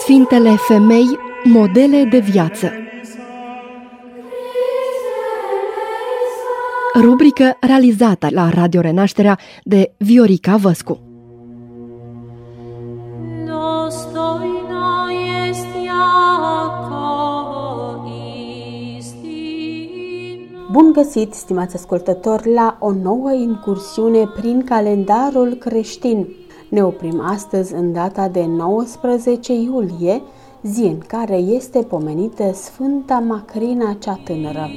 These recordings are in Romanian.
Sfintele femei, modele de viață. Rubrică realizată la Radio Renașterea de Viorica Văscu Bun găsit, stimați ascultători, la o nouă incursiune prin calendarul creștin. Ne oprim astăzi în data de 19 iulie, zi în care este pomenită Sfânta Macrina cea tânără.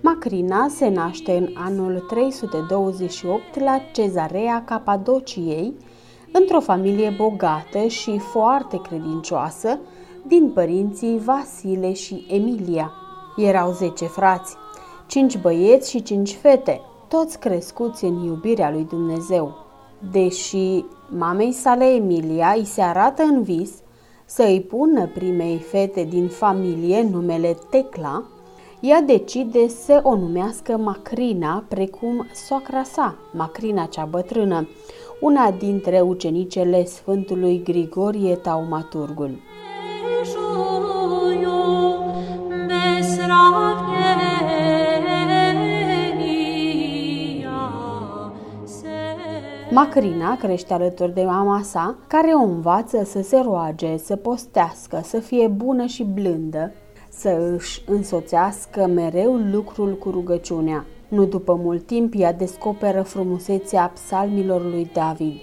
Macrina se naște în anul 328 la Cezarea Capadociei, într-o familie bogată și foarte credincioasă, din părinții Vasile și Emilia. Erau zece frați, cinci băieți și cinci fete, toți crescuți în iubirea lui Dumnezeu. Deși mamei sale Emilia îi se arată în vis să îi pună primei fete din familie numele Tecla, ea decide să o numească Macrina, precum soacra sa, Macrina cea bătrână, una dintre ucenicele Sfântului Grigorie Taumaturgul. Macrina crește alături de mama sa, care o învață să se roage, să postească, să fie bună și blândă, să își însoțească mereu lucrul cu rugăciunea. Nu după mult timp, ea descoperă frumusețea psalmilor lui David.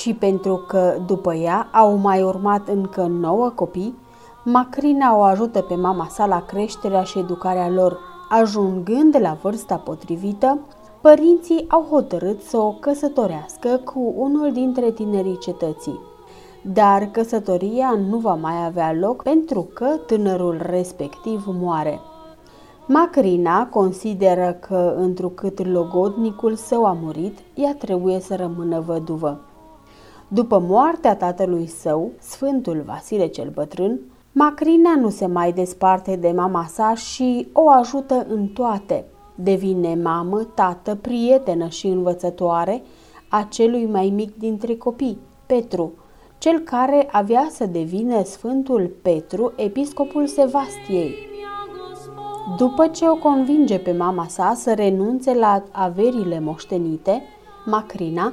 Și pentru că după ea au mai urmat încă nouă copii, Macrina o ajută pe mama sa la creșterea și educarea lor. Ajungând la vârsta potrivită, părinții au hotărât să o căsătorească cu unul dintre tinerii cetății. Dar căsătoria nu va mai avea loc pentru că tânărul respectiv moare. Macrina consideră că, întrucât logodnicul său a murit, ea trebuie să rămână văduvă. După moartea tatălui său, Sfântul Vasile cel Bătrân, Macrina nu se mai desparte de mama sa și o ajută în toate. Devine mamă, tată, prietenă și învățătoare a celui mai mic dintre copii, Petru, cel care avea să devină Sfântul Petru, episcopul Sevastiei. După ce o convinge pe mama sa să renunțe la averile moștenite, Macrina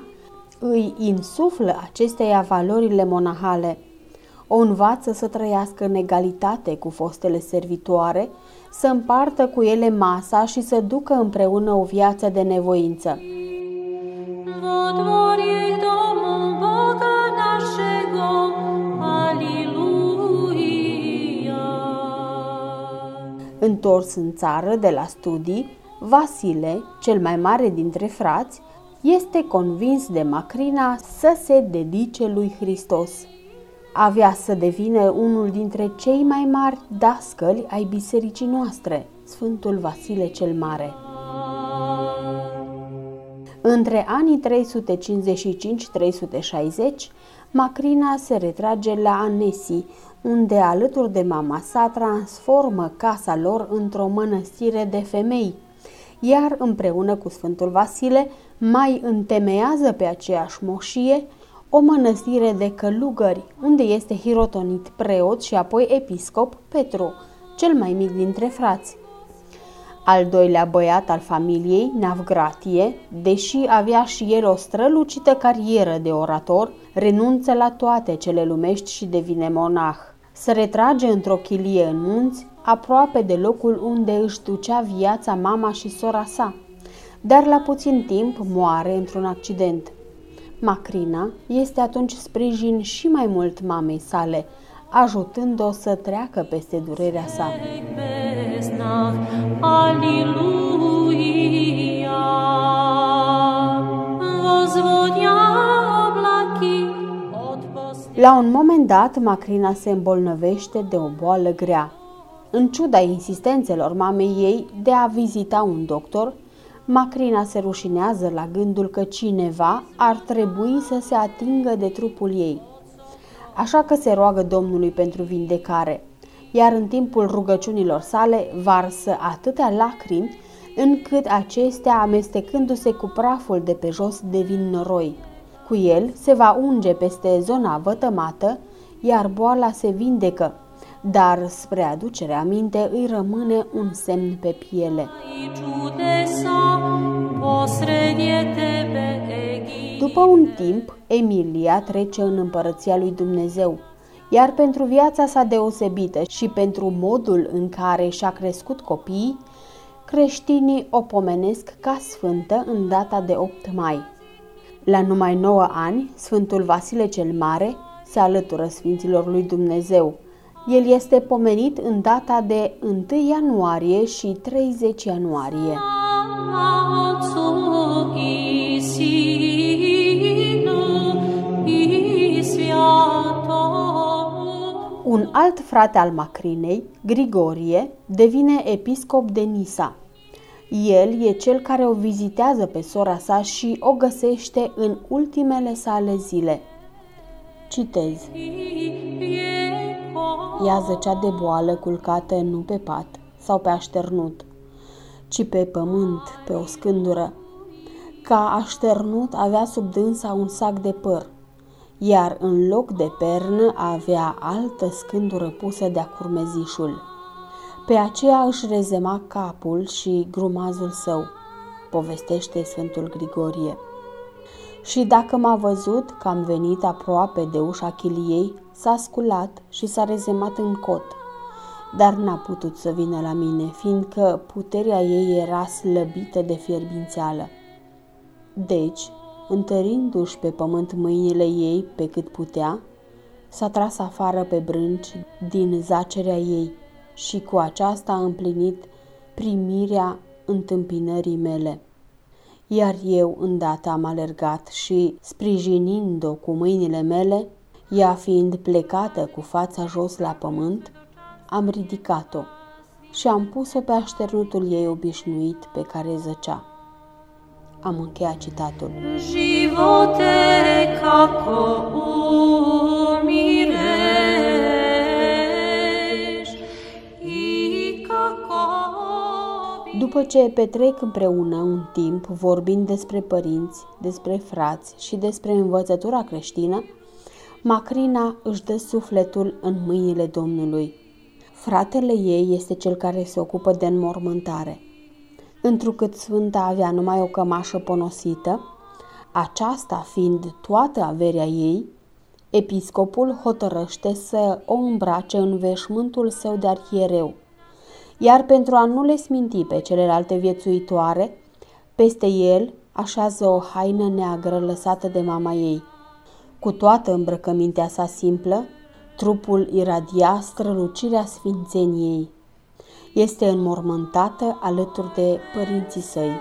îi insuflă acesteia valorile monahale – o învață să trăiască în egalitate cu fostele servitoare, să împartă cu ele masa și să ducă împreună o viață de nevoință. Întors în țară de la studii, Vasile, cel mai mare dintre frați, este convins de Macrina să se dedice lui Hristos avea să devină unul dintre cei mai mari dascăli ai bisericii noastre, Sfântul Vasile cel Mare. Între anii 355-360, Macrina se retrage la Anesi, unde alături de mama sa transformă casa lor într-o mănăstire de femei, iar împreună cu Sfântul Vasile mai întemeiază pe aceeași moșie o mănăstire de călugări, unde este hirotonit preot și apoi episcop Petru, cel mai mic dintre frați. Al doilea băiat al familiei, Navgratie, deși avea și el o strălucită carieră de orator, renunță la toate cele lumești și devine monah. Se retrage într-o chilie în munți, aproape de locul unde își ducea viața mama și sora sa, dar la puțin timp moare într-un accident. Macrina este atunci sprijin și mai mult mamei sale, ajutând-o să treacă peste durerea sa. La un moment dat, Macrina se îmbolnăvește de o boală grea. În ciuda insistențelor mamei ei de a vizita un doctor, Macrina se rușinează la gândul că cineva ar trebui să se atingă de trupul ei. Așa că se roagă Domnului pentru vindecare, iar în timpul rugăciunilor sale varsă atâtea lacrimi încât acestea, amestecându-se cu praful de pe jos, devin noroi. Cu el se va unge peste zona vătămată, iar boala se vindecă, dar spre aducere aminte îi rămâne un semn pe piele. După un timp, Emilia trece în împărăția lui Dumnezeu, iar pentru viața sa deosebită și pentru modul în care și-a crescut copiii, creștinii o pomenesc ca sfântă în data de 8 mai. La numai 9 ani, Sfântul Vasile cel Mare se alătură Sfinților lui Dumnezeu. El este pomenit în data de 1 ianuarie și 30 ianuarie. Un alt frate al Macrinei, Grigorie, devine episcop de Nisa. El e cel care o vizitează pe sora sa și o găsește în ultimele sale zile. Citez. Ea zăcea de boală culcată nu pe pat sau pe așternut, ci pe pământ, pe o scândură. Ca așternut avea sub dânsa un sac de păr – iar în loc de pernă avea altă scândură pusă de-a curmezișul. Pe aceea își rezema capul și grumazul său, povestește Sfântul Grigorie. Și dacă m-a văzut că am venit aproape de ușa chiliei, s-a sculat și s-a rezemat în cot, dar n-a putut să vină la mine, fiindcă puterea ei era slăbită de fierbințeală. Deci, întărindu-și pe pământ mâinile ei pe cât putea, s-a tras afară pe brânci din zacerea ei și cu aceasta a împlinit primirea întâmpinării mele. Iar eu îndată am alergat și, sprijinind-o cu mâinile mele, ea fiind plecată cu fața jos la pământ, am ridicat-o și am pus-o pe așternutul ei obișnuit pe care zăcea. Am încheiat citatul. După ce petrec împreună un timp vorbind despre părinți, despre frați și despre învățătura creștină, Macrina își dă sufletul în mâinile Domnului. Fratele ei este cel care se ocupă de înmormântare – întrucât Sfânta avea numai o cămașă ponosită, aceasta fiind toată averea ei, episcopul hotărăște să o îmbrace în veșmântul său de arhiereu, iar pentru a nu le sminti pe celelalte viețuitoare, peste el așează o haină neagră lăsată de mama ei. Cu toată îmbrăcămintea sa simplă, trupul iradia strălucirea sfințeniei este înmormântată alături de părinții săi.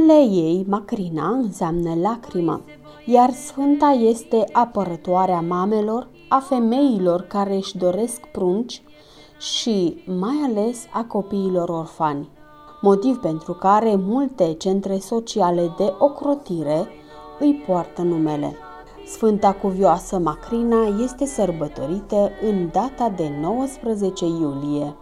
Numele ei, Macrina, înseamnă lacrimă, iar Sfânta este apărătoarea mamelor, a femeilor care își doresc prunci și mai ales a copiilor orfani motiv pentru care multe centre sociale de ocrotire îi poartă numele. Sfânta Cuvioasă Macrina este sărbătorită în data de 19 iulie.